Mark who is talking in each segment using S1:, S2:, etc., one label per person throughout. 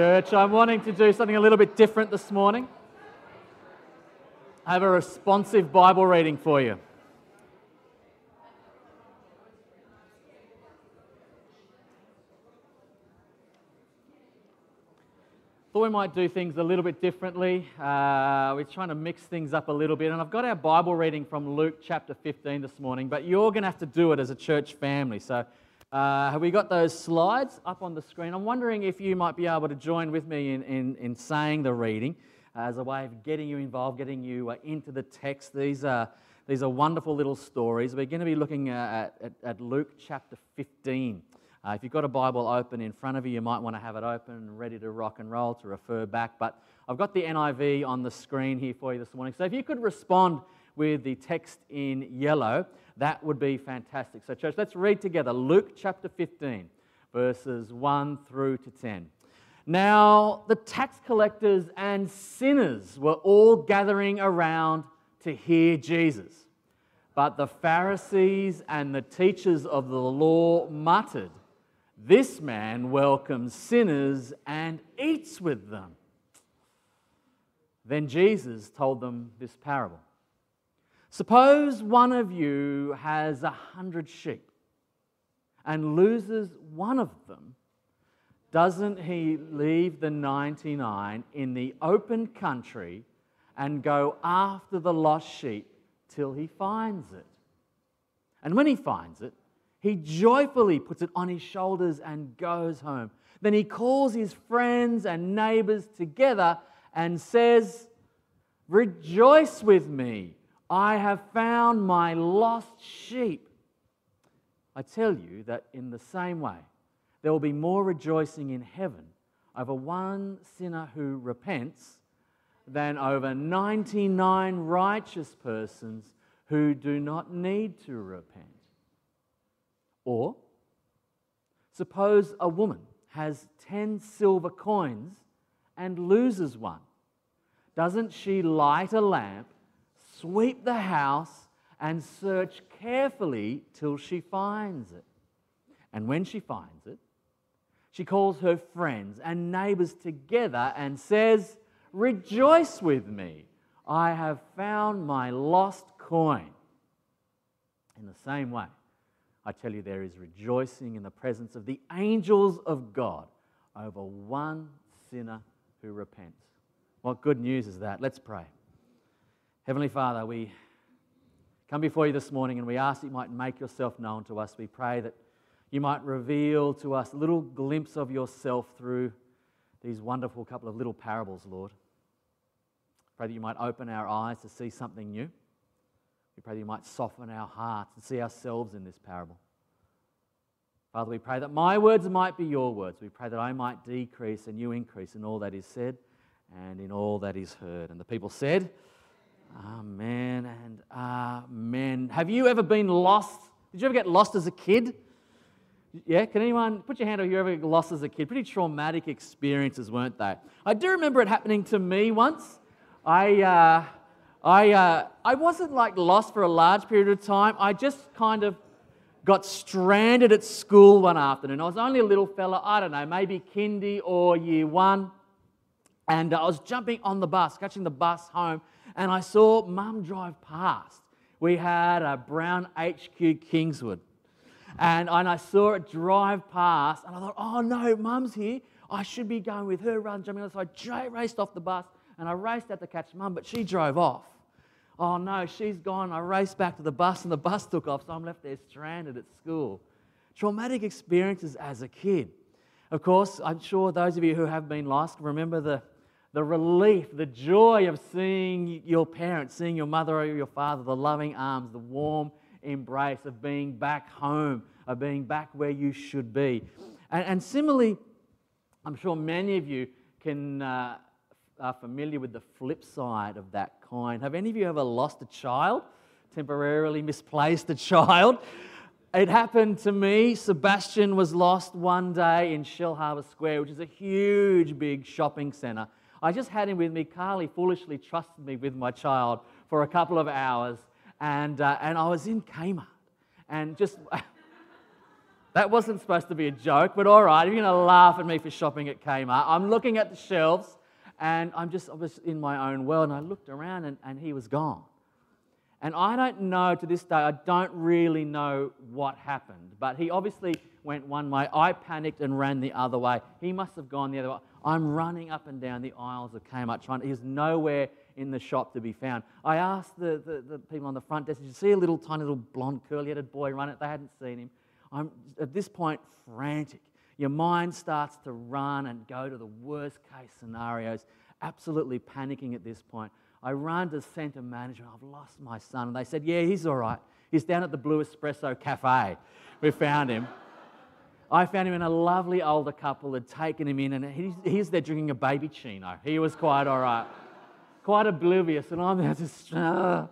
S1: Church, I'm wanting to do something a little bit different this morning. I have a responsive Bible reading for you. Thought we might do things a little bit differently. Uh, we're trying to mix things up a little bit, and I've got our Bible reading from Luke chapter 15 this morning, but you're going to have to do it as a church family. So uh, have we got those slides up on the screen? I'm wondering if you might be able to join with me in, in, in saying the reading as a way of getting you involved, getting you uh, into the text. These are, these are wonderful little stories. We're going to be looking at, at, at Luke chapter 15. Uh, if you've got a Bible open in front of you, you might want to have it open, ready to rock and roll, to refer back. But I've got the NIV on the screen here for you this morning. So if you could respond with the text in yellow, that would be fantastic. So, church, let's read together Luke chapter 15, verses 1 through to 10. Now, the tax collectors and sinners were all gathering around to hear Jesus. But the Pharisees and the teachers of the law muttered, This man welcomes sinners and eats with them. Then Jesus told them this parable. Suppose one of you has a hundred sheep and loses one of them. Doesn't he leave the 99 in the open country and go after the lost sheep till he finds it? And when he finds it, he joyfully puts it on his shoulders and goes home. Then he calls his friends and neighbors together and says, Rejoice with me I have found my lost sheep. I tell you that in the same way, there will be more rejoicing in heaven over one sinner who repents than over 99 righteous persons who do not need to repent. Or, suppose a woman has 10 silver coins and loses one. Doesn't she light a lamp? Sweep the house, and search carefully till she finds it. And when she finds it, she calls her friends and neighbors together and says, Rejoice with me, I have found my lost coin. In the same way, I tell you, there is rejoicing in the presence of the angels of God over one sinner who repents. What good news is that? Let's pray. Heavenly Father, we come before you this morning and we ask that you might make yourself known to us. We pray that you might reveal to us a little glimpse of yourself through these wonderful couple of little parables, Lord. Pray that you might open our eyes to see something new. We pray that you might soften our hearts and see ourselves in this parable. Father, we pray that my words might be your words. We pray that I might decrease and you increase in all that is said and in all that is heard. And the people said, Amen and amen. Have you ever been lost? Did you ever get lost as a kid? Yeah, can anyone put your hand up if you ever got lost as a kid? Pretty traumatic experiences, weren't they? I do remember it happening to me once. I, uh, I, uh, I wasn't like lost for a large period of time. I just kind of got stranded at school one afternoon. I was only a little fella, I don't know, maybe kindy or year one. And I was jumping on the bus, catching the bus home, and I saw mum drive past. We had a brown HQ Kingswood. And, and I saw it drive past, and I thought, oh no, mum's here. I should be going with her rather than jumping on. So I raced off the bus, and I raced out to catch mum, but she drove off. Oh no, she's gone. I raced back to the bus, and the bus took off, so I'm left there stranded at school. Traumatic experiences as a kid. Of course, I'm sure those of you who have been lost remember the the relief, the joy of seeing your parents, seeing your mother or your father, the loving arms, the warm embrace of being back home, of being back where you should be. And, and similarly, I'm sure many of you can, uh, are familiar with the flip side of that coin. Have any of you ever lost a child, temporarily misplaced a child? It happened to me. Sebastian was lost one day in Shellharbour Square, which is a huge, big shopping centre I just had him with me. Carly foolishly trusted me with my child for a couple of hours, and, uh, and I was in Kmart. And just, That wasn't supposed to be a joke, but all right, you're going to laugh at me for shopping at Kmart, I'm looking at the shelves and I'm just I was in my own world and I looked around and, and he was gone. And I don't know to this day, I don't really know what happened, but he obviously went one way. I panicked and ran the other way. He must have gone the other way. I'm running up and down the aisles of Kmart trying, he's nowhere in the shop to be found. I asked the, the, the people on the front desk, Did you see a little tiny little blonde curly headed boy run it? They hadn't seen him. I'm at this point frantic. Your mind starts to run and go to the worst case scenarios, absolutely panicking at this point. I run to centre manager, I've lost my son. And they said, Yeah, he's all right. He's down at the Blue Espresso Cafe. We found him. I found him in a lovely older couple had taken him in, and he's, he's there drinking a baby chino. He was quite all right, quite oblivious, and I'm there just. Uh,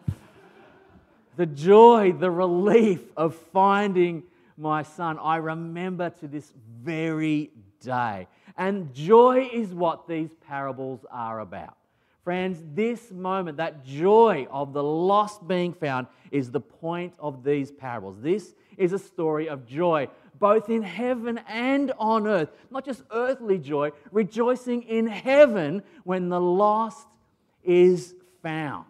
S1: the joy, the relief of finding my son, I remember to this very day. And joy is what these parables are about. Friends, this moment, that joy of the lost being found, is the point of these parables. This is a story of joy, both in heaven and on earth. Not just earthly joy, rejoicing in heaven when the lost is found.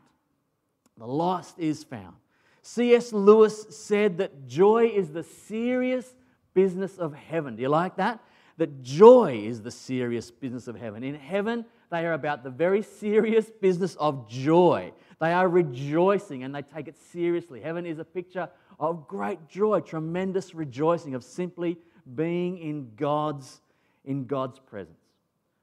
S1: The lost is found. C.S. Lewis said that joy is the serious business of heaven. Do you like that? That joy is the serious business of heaven. In heaven, they are about the very serious business of joy. They are rejoicing and they take it seriously. Heaven is a picture of great joy, tremendous rejoicing, of simply being in God's, in God's presence.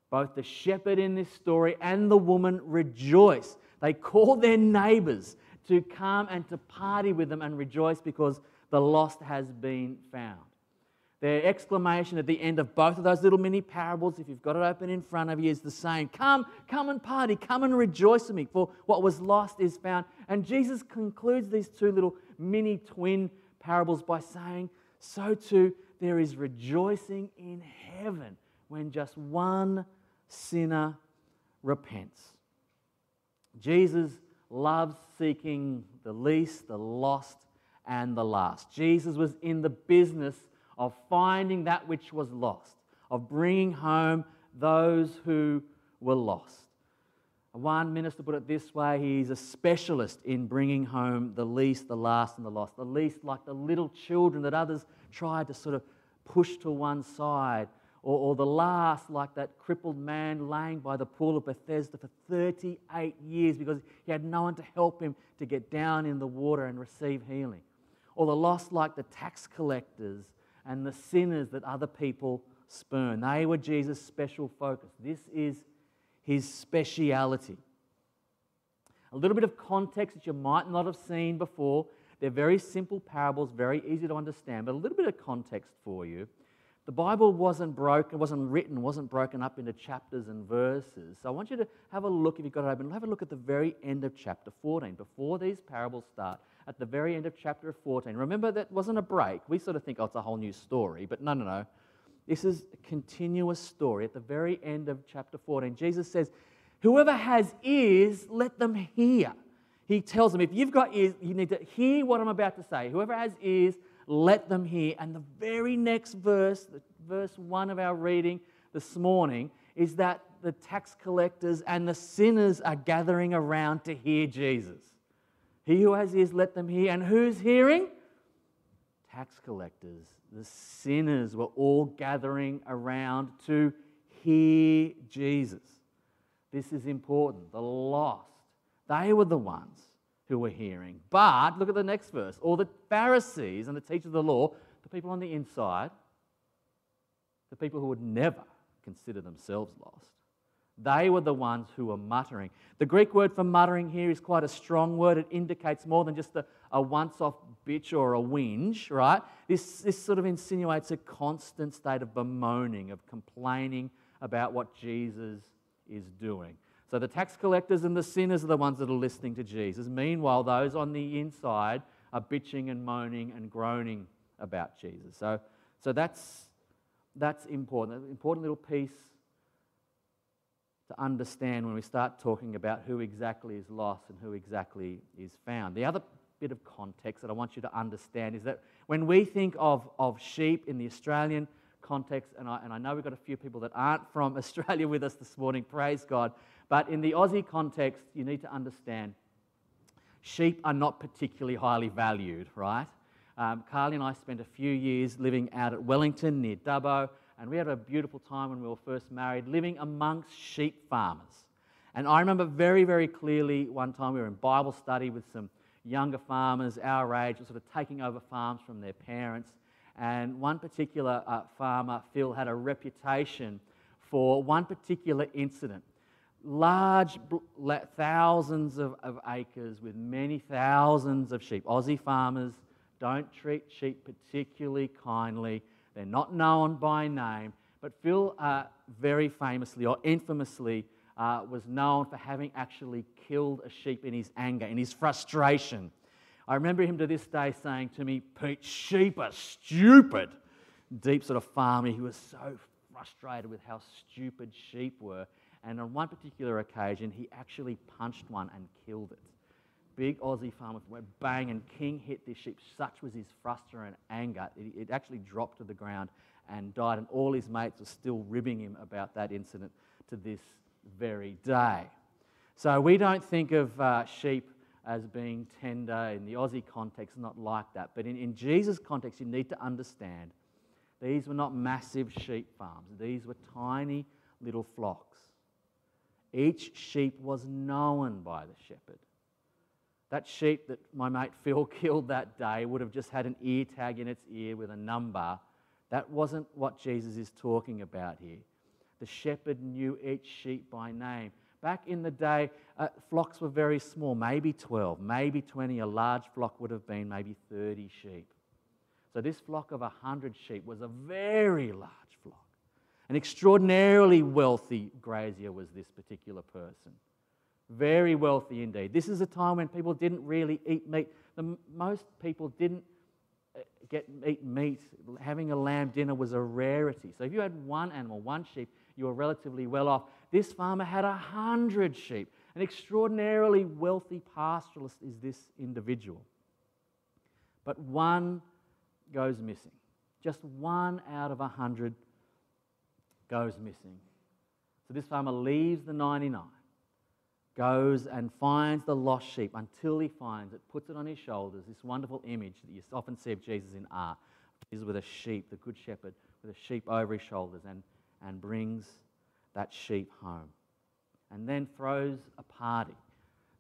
S1: Both the shepherd in this story and the woman rejoice. They call their neighbors to come and to party with them and rejoice because the lost has been found. Their exclamation at the end of both of those little mini parables, if you've got it open in front of you, is the same Come, come and party, come and rejoice with me, for what was lost is found. And Jesus concludes these two little mini twin parables by saying, So too there is rejoicing in heaven when just one sinner repents. Jesus loves seeking the least, the lost, and the last. Jesus was in the business of finding that which was lost, of bringing home those who were lost. One minister put it this way he's a specialist in bringing home the least, the last, and the lost. The least, like the little children that others tried to sort of push to one side or, or the last, like that crippled man laying by the pool of Bethesda for 38 years because he had no one to help him to get down in the water and receive healing. Or the lost, like the tax collectors and the sinners that other people spurn. They were Jesus' special focus. This is his speciality. A little bit of context that you might not have seen before. They're very simple parables, very easy to understand, but a little bit of context for you. The Bible wasn't broken, wasn't written, wasn't broken up into chapters and verses. So I want you to have a look, if you've got it open, have a look at the very end of chapter 14. Before these parables start, at the very end of chapter 14. Remember, that wasn't a break. We sort of think, oh, it's a whole new story. But no, no, no. This is a continuous story. At the very end of chapter 14, Jesus says, Whoever has ears, let them hear. He tells them, if you've got ears, you need to hear what I'm about to say. Whoever has ears, let them hear. And the very next verse, verse one of our reading this morning, is that the tax collectors and the sinners are gathering around to hear Jesus. He who has ears, let them hear. And who's hearing? Tax collectors, the sinners were all gathering around to hear Jesus. This is important. The lost, they were the ones who were hearing. But look at the next verse. All the Pharisees and the teachers of the law, the people on the inside, the people who would never consider themselves lost, they were the ones who were muttering. The Greek word for muttering here is quite a strong word. It indicates more than just a, a once off bitch or a whinge, right? This, this sort of insinuates a constant state of bemoaning, of complaining about what Jesus is doing. So the tax collectors and the sinners are the ones that are listening to Jesus. Meanwhile, those on the inside are bitching and moaning and groaning about Jesus. So, so that's, that's important. An important little piece to understand when we start talking about who exactly is lost and who exactly is found. The other bit of context that I want you to understand is that when we think of, of sheep in the Australian context, and I, and I know we've got a few people that aren't from Australia with us this morning, praise God, but in the Aussie context, you need to understand sheep are not particularly highly valued, right? Um, Carly and I spent a few years living out at Wellington near Dubbo, and we had a beautiful time when we were first married, living amongst sheep farmers. And I remember very, very clearly one time we were in Bible study with some younger farmers our age, sort of taking over farms from their parents. And one particular uh, farmer, Phil, had a reputation for one particular incident. Large, thousands of, of acres with many thousands of sheep. Aussie farmers don't treat sheep particularly kindly. They're not known by name. But Phil, uh, very famously or infamously, uh, was known for having actually killed a sheep in his anger, in his frustration. I remember him to this day saying to me, Pete, sheep are stupid. Deep sort of farmer. He was so frustrated with how stupid sheep were. And on one particular occasion, he actually punched one and killed it. Big Aussie farmer went bang, and King hit this sheep. Such was his frustration and anger, it, it actually dropped to the ground and died. And all his mates are still ribbing him about that incident to this very day. So we don't think of uh, sheep as being tender in the Aussie context, not like that. But in, in Jesus' context, you need to understand these were not massive sheep farms, these were tiny little flocks. Each sheep was known by the shepherd. That sheep that my mate Phil killed that day would have just had an ear tag in its ear with a number. That wasn't what Jesus is talking about here. The shepherd knew each sheep by name. Back in the day, uh, flocks were very small, maybe 12, maybe 20. A large flock would have been maybe 30 sheep. So this flock of 100 sheep was a very large. An extraordinarily wealthy grazier was this particular person. Very wealthy indeed. This is a time when people didn't really eat meat. The, most people didn't uh, get eat meat. Having a lamb dinner was a rarity. So if you had one animal, one sheep, you were relatively well off. This farmer had a hundred sheep. An extraordinarily wealthy pastoralist is this individual. But one goes missing. Just one out of a hundred goes missing. So this farmer leaves the 99, goes and finds the lost sheep until he finds it, puts it on his shoulders. This wonderful image that you often see of Jesus in art. Jesus with a sheep, the good shepherd, with a sheep over his shoulders, and and brings that sheep home. And then throws a party.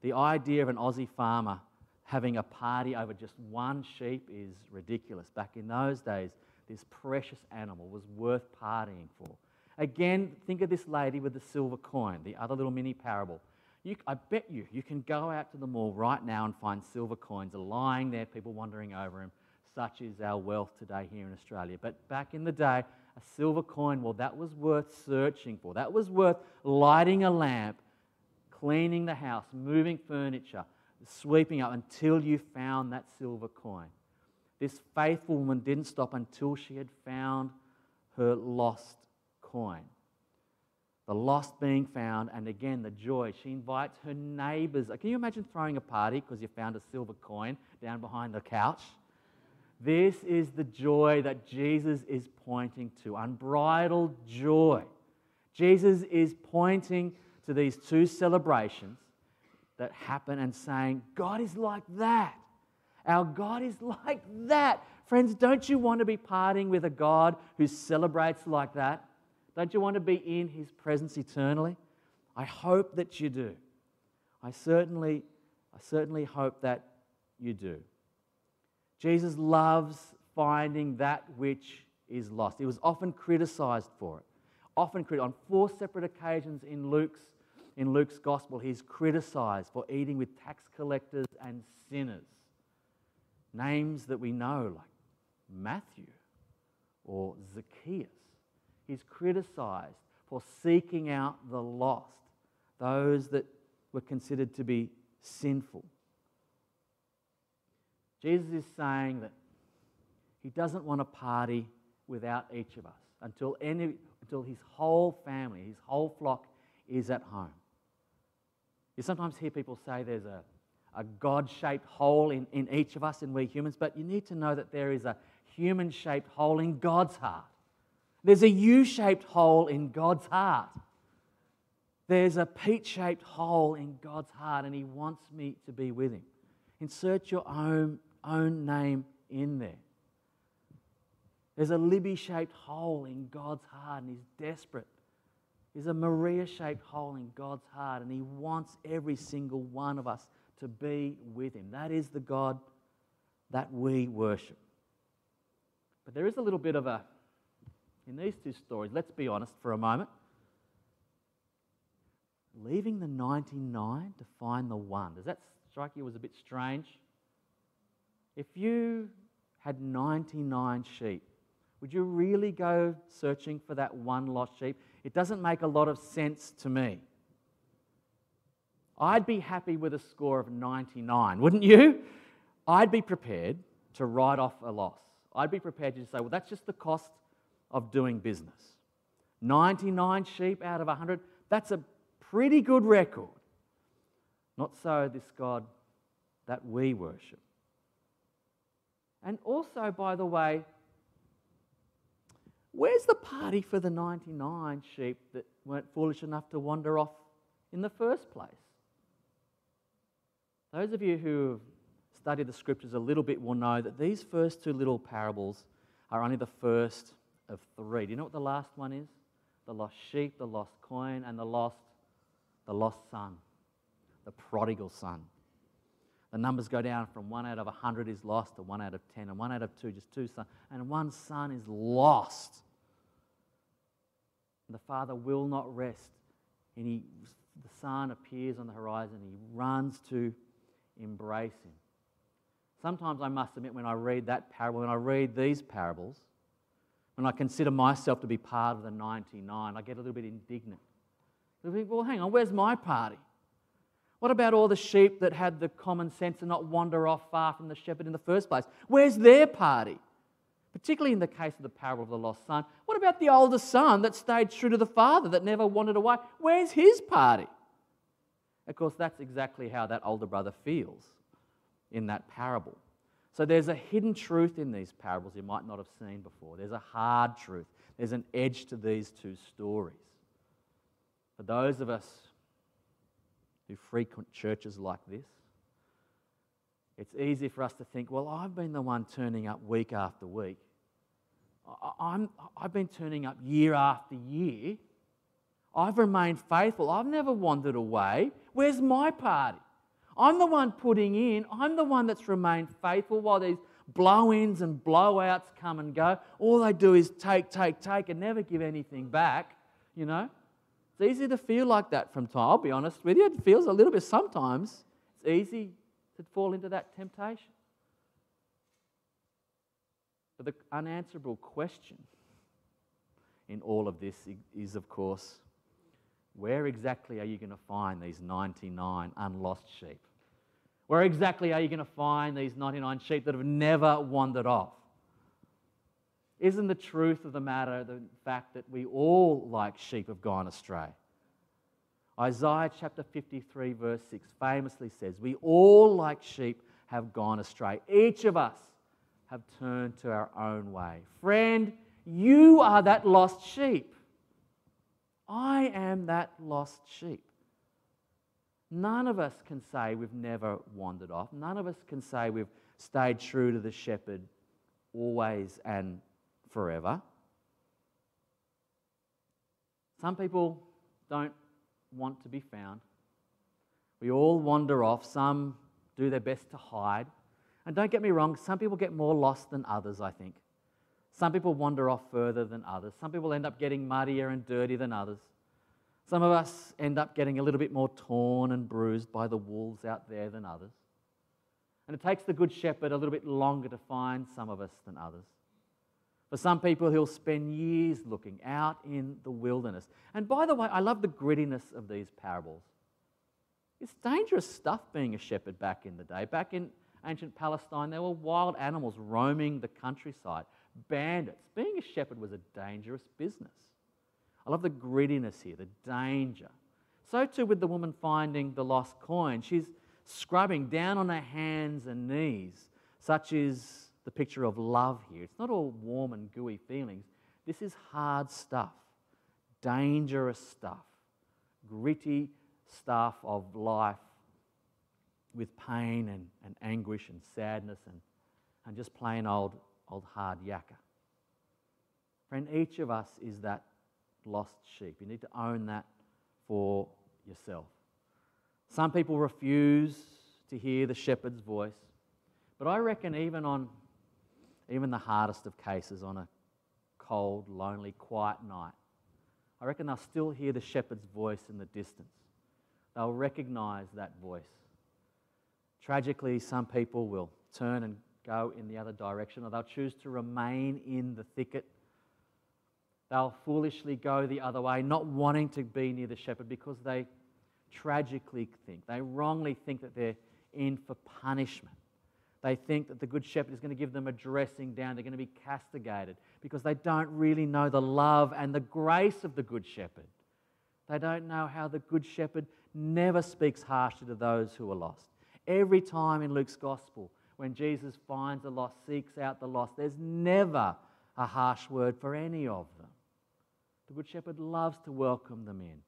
S1: The idea of an Aussie farmer having a party over just one sheep is ridiculous. Back in those days, this precious animal was worth partying for. Again, think of this lady with the silver coin, the other little mini parable. You, I bet you, you can go out to the mall right now and find silver coins lying there, people wandering over them. Such is our wealth today here in Australia. But back in the day, a silver coin, well, that was worth searching for. That was worth lighting a lamp, cleaning the house, moving furniture, sweeping up until you found that silver coin. This faithful woman didn't stop until she had found her lost coin. The lost being found, and again, the joy. She invites her neighbors. Can you imagine throwing a party because you found a silver coin down behind the couch? This is the joy that Jesus is pointing to unbridled joy. Jesus is pointing to these two celebrations that happen and saying, God is like that. Our God is like that. Friends, don't you want to be partying with a God who celebrates like that? Don't you want to be in his presence eternally? I hope that you do. I certainly, I certainly hope that you do. Jesus loves finding that which is lost. He was often criticized for it. Often on four separate occasions in Luke's in Luke's gospel, he's criticized for eating with tax collectors and sinners. Names that we know, like Matthew or Zacchaeus. He's criticized for seeking out the lost, those that were considered to be sinful. Jesus is saying that he doesn't want a party without each of us until, any, until his whole family, his whole flock is at home. You sometimes hear people say there's a, a God shaped hole in, in each of us, in we humans, but you need to know that there is a human shaped hole in God's heart. There's a U shaped hole in God's heart. There's a Pete shaped hole in God's heart, and He wants me to be with Him. Insert your own, own name in there. There's a Libby shaped hole in God's heart, and He's desperate. There's a Maria shaped hole in God's heart, and He wants every single one of us to be with Him. That is the God that we worship. But there is a little bit of a, in these two stories, let's be honest for a moment. Leaving the 99 to find the one. Does that strike you as a bit strange? If you had 99 sheep, would you really go searching for that one lost sheep? It doesn't make a lot of sense to me. I'd be happy with a score of 99, wouldn't you? I'd be prepared to write off a loss. I'd be prepared to say, well, that's just the cost of doing business. 99 sheep out of 100, that's a pretty good record. Not so this God that we worship. And also, by the way, where's the party for the 99 sheep that weren't foolish enough to wander off in the first place? Those of you who have studied the scriptures a little bit will know that these first two little parables are only the first of three. Do you know what the last one is? The lost sheep, the lost coin, and the lost, the lost son, the prodigal son. The numbers go down from one out of a hundred is lost to one out of ten, and one out of two, just two sons, and one son is lost. And the father will not rest. And he, the son appears on the horizon. He runs to embrace Him. Sometimes I must admit, when I read that parable, when I read these parables, when I consider myself to be part of the 99, I get a little bit indignant. Well, hang on, where's my party? What about all the sheep that had the common sense to not wander off far from the shepherd in the first place? Where's their party? Particularly in the case of the parable of the lost son. What about the older son that stayed true to the father, that never wandered away? Where's his party? Of course, that's exactly how that older brother feels in that parable. So there's a hidden truth in these parables you might not have seen before. There's a hard truth, there's an edge to these two stories. For those of us who frequent churches like this, it's easy for us to think, well, I've been the one turning up week after week. I'm, I've been turning up year after year. I've remained faithful. I've never wandered away. Where's my party? I'm the one putting in, I'm the one that's remained faithful while these blow ins and blowouts come and go. All they do is take, take, take and never give anything back, you know? It's easy to feel like that from time. I'll be honest with you, it feels a little bit sometimes. It's easy to fall into that temptation. But the unanswerable question in all of this is, of course, where exactly are you going to find these 99 unlost sheep? Where exactly are you going to find these 99 sheep that have never wandered off? Isn't the truth of the matter the fact that we all, like sheep, have gone astray? Isaiah chapter 53, verse 6 famously says, We all, like sheep, have gone astray. Each of us have turned to our own way. Friend, you are that lost sheep. I am that lost sheep. None of us can say we've never wandered off. None of us can say we've stayed true to the shepherd always and forever. Some people don't want to be found. We all wander off. Some do their best to hide. And don't get me wrong, some people get more lost than others, I think. Some people wander off further than others. Some people end up getting muddier and dirtier than others. Some of us end up getting a little bit more torn and bruised by the wolves out there than others. And it takes the Good Shepherd a little bit longer to find some of us than others. For some people, he'll spend years looking out in the wilderness. And by the way, I love the grittiness of these parables. It's dangerous stuff being a shepherd back in the day. Back in ancient Palestine, there were wild animals roaming the countryside bandits. Being a shepherd was a dangerous business. I love the grittiness here, the danger. So too with the woman finding the lost coin. She's scrubbing down on her hands and knees. Such is the picture of love here. It's not all warm and gooey feelings. This is hard stuff, dangerous stuff, gritty stuff of life with pain and, and anguish and sadness and, and just plain old, old hard yakka. Friend, each of us is that lost sheep. You need to own that for yourself. Some people refuse to hear the shepherd's voice, but I reckon even on even the hardest of cases, on a cold, lonely, quiet night, I reckon they'll still hear the shepherd's voice in the distance. They'll recognize that voice. Tragically, some people will turn and go in the other direction, or they'll choose to remain in the thicket. They'll foolishly go the other way, not wanting to be near the shepherd because they tragically think, they wrongly think that they're in for punishment. They think that the Good Shepherd is going to give them a dressing down. They're going to be castigated because they don't really know the love and the grace of the Good Shepherd. They don't know how the Good Shepherd never speaks harshly to those who are lost. Every time in Luke's Gospel, when Jesus finds the lost, seeks out the lost, there's never a harsh word for any of them. The Good Shepherd loves to welcome them in.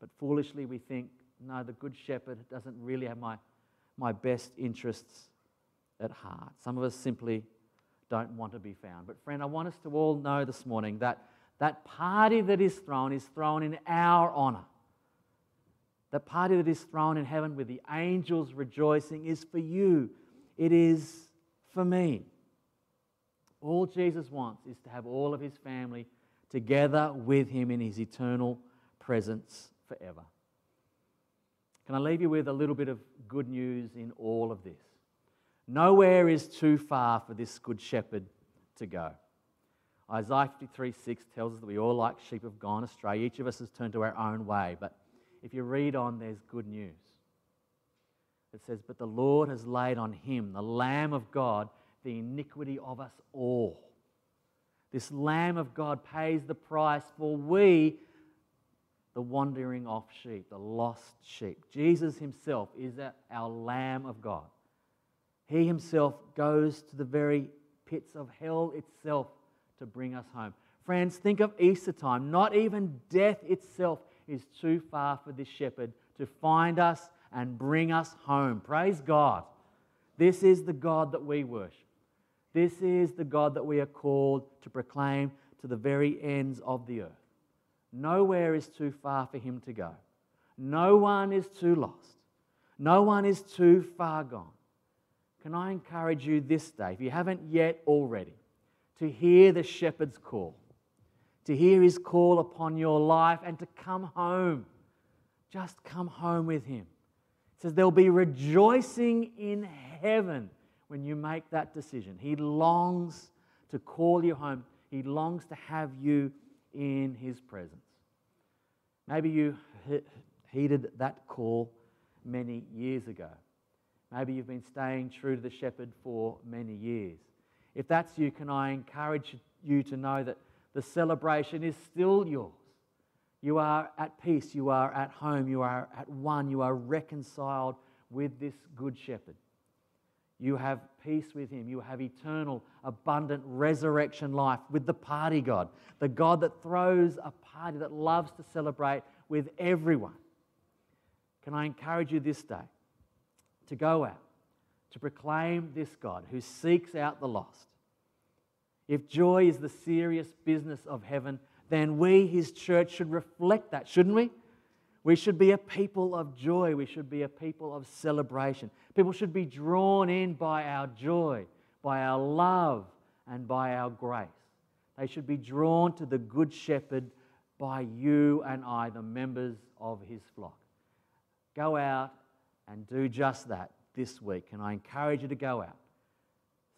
S1: But foolishly, we think, no, the Good Shepherd doesn't really have my, my best interests at heart. Some of us simply don't want to be found. But, friend, I want us to all know this morning that that party that is thrown is thrown in our honor. The party that is thrown in heaven with the angels rejoicing is for you, it is for me. All Jesus wants is to have all of his family together with him in his eternal presence forever. Can I leave you with a little bit of good news in all of this? Nowhere is too far for this good shepherd to go. Isaiah 53 6 tells us that we all, like sheep, have gone astray. Each of us has turned to our own way. But if you read on, there's good news. It says, But the Lord has laid on him, the Lamb of God, the iniquity of us all. This Lamb of God pays the price for we, the wandering off sheep, the lost sheep. Jesus himself is our Lamb of God. He himself goes to the very pits of hell itself to bring us home. Friends, think of Easter time. Not even death itself is too far for this shepherd to find us and bring us home. Praise God. This is the God that we worship. This is the God that we are called to proclaim to the very ends of the earth. Nowhere is too far for him to go. No one is too lost. No one is too far gone can I encourage you this day, if you haven't yet already, to hear the shepherd's call, to hear his call upon your life and to come home. Just come home with him. Says there'll be rejoicing in heaven when you make that decision. He longs to call you home, he longs to have you in his presence. Maybe you heeded that call many years ago. Maybe you've been staying true to the shepherd for many years. If that's you, can I encourage you to know that the celebration is still yours? You are at peace, you are at home, you are at one, you are reconciled with this good shepherd. You have peace with him. You have eternal, abundant resurrection life with the party God, the God that throws a party that loves to celebrate with everyone. Can I encourage you this day? to go out to proclaim this God who seeks out the lost. If joy is the serious business of heaven, then we, his church, should reflect that, shouldn't we? We should be a people of joy. We should be a people of celebration. People should be drawn in by our joy, by our love, and by our grace. They should be drawn to the Good Shepherd by you and I, the members of his flock. Go out and do just that this week. And I encourage you to go out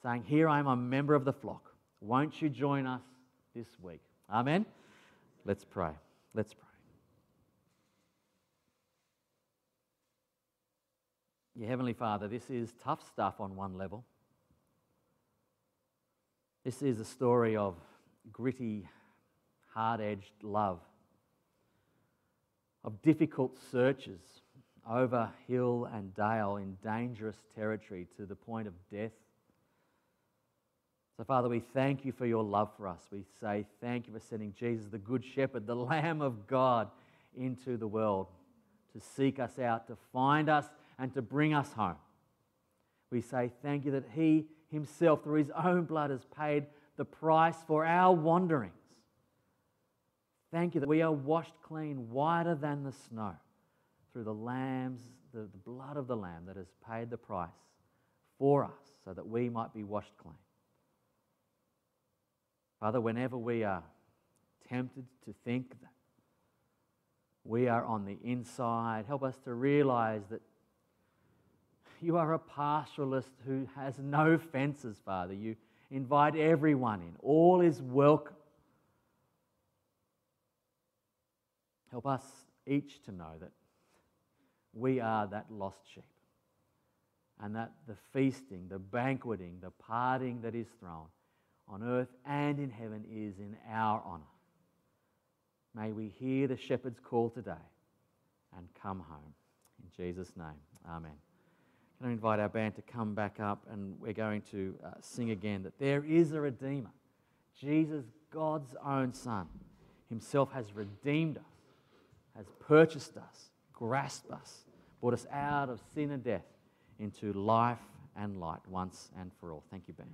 S1: saying, Here I am, a member of the flock. Won't you join us this week? Amen. Let's pray. Let's pray. Your Heavenly Father, this is tough stuff on one level. This is a story of gritty, hard edged love, of difficult searches over hill and dale in dangerous territory to the point of death. So, Father, we thank you for your love for us. We say thank you for sending Jesus, the Good Shepherd, the Lamb of God, into the world to seek us out, to find us, and to bring us home. We say thank you that He Himself, through His own blood, has paid the price for our wanderings. Thank you that we are washed clean, whiter than the snow, through the lamb's, the, the blood of the Lamb that has paid the price for us, so that we might be washed clean. Father, whenever we are tempted to think that we are on the inside, help us to realize that you are a pastoralist who has no fences, Father. You invite everyone in, all is welcome. Help us each to know that we are that lost sheep and that the feasting, the banqueting, the parting that is thrown on earth and in heaven is in our honour. May we hear the shepherd's call today and come home. In Jesus' name, amen. Can I invite our band to come back up and we're going to uh, sing again that there is a Redeemer. Jesus, God's own Son, Himself has redeemed us, has purchased us, grasped us, brought us out of sin and death into life and light once and for all. Thank you, band.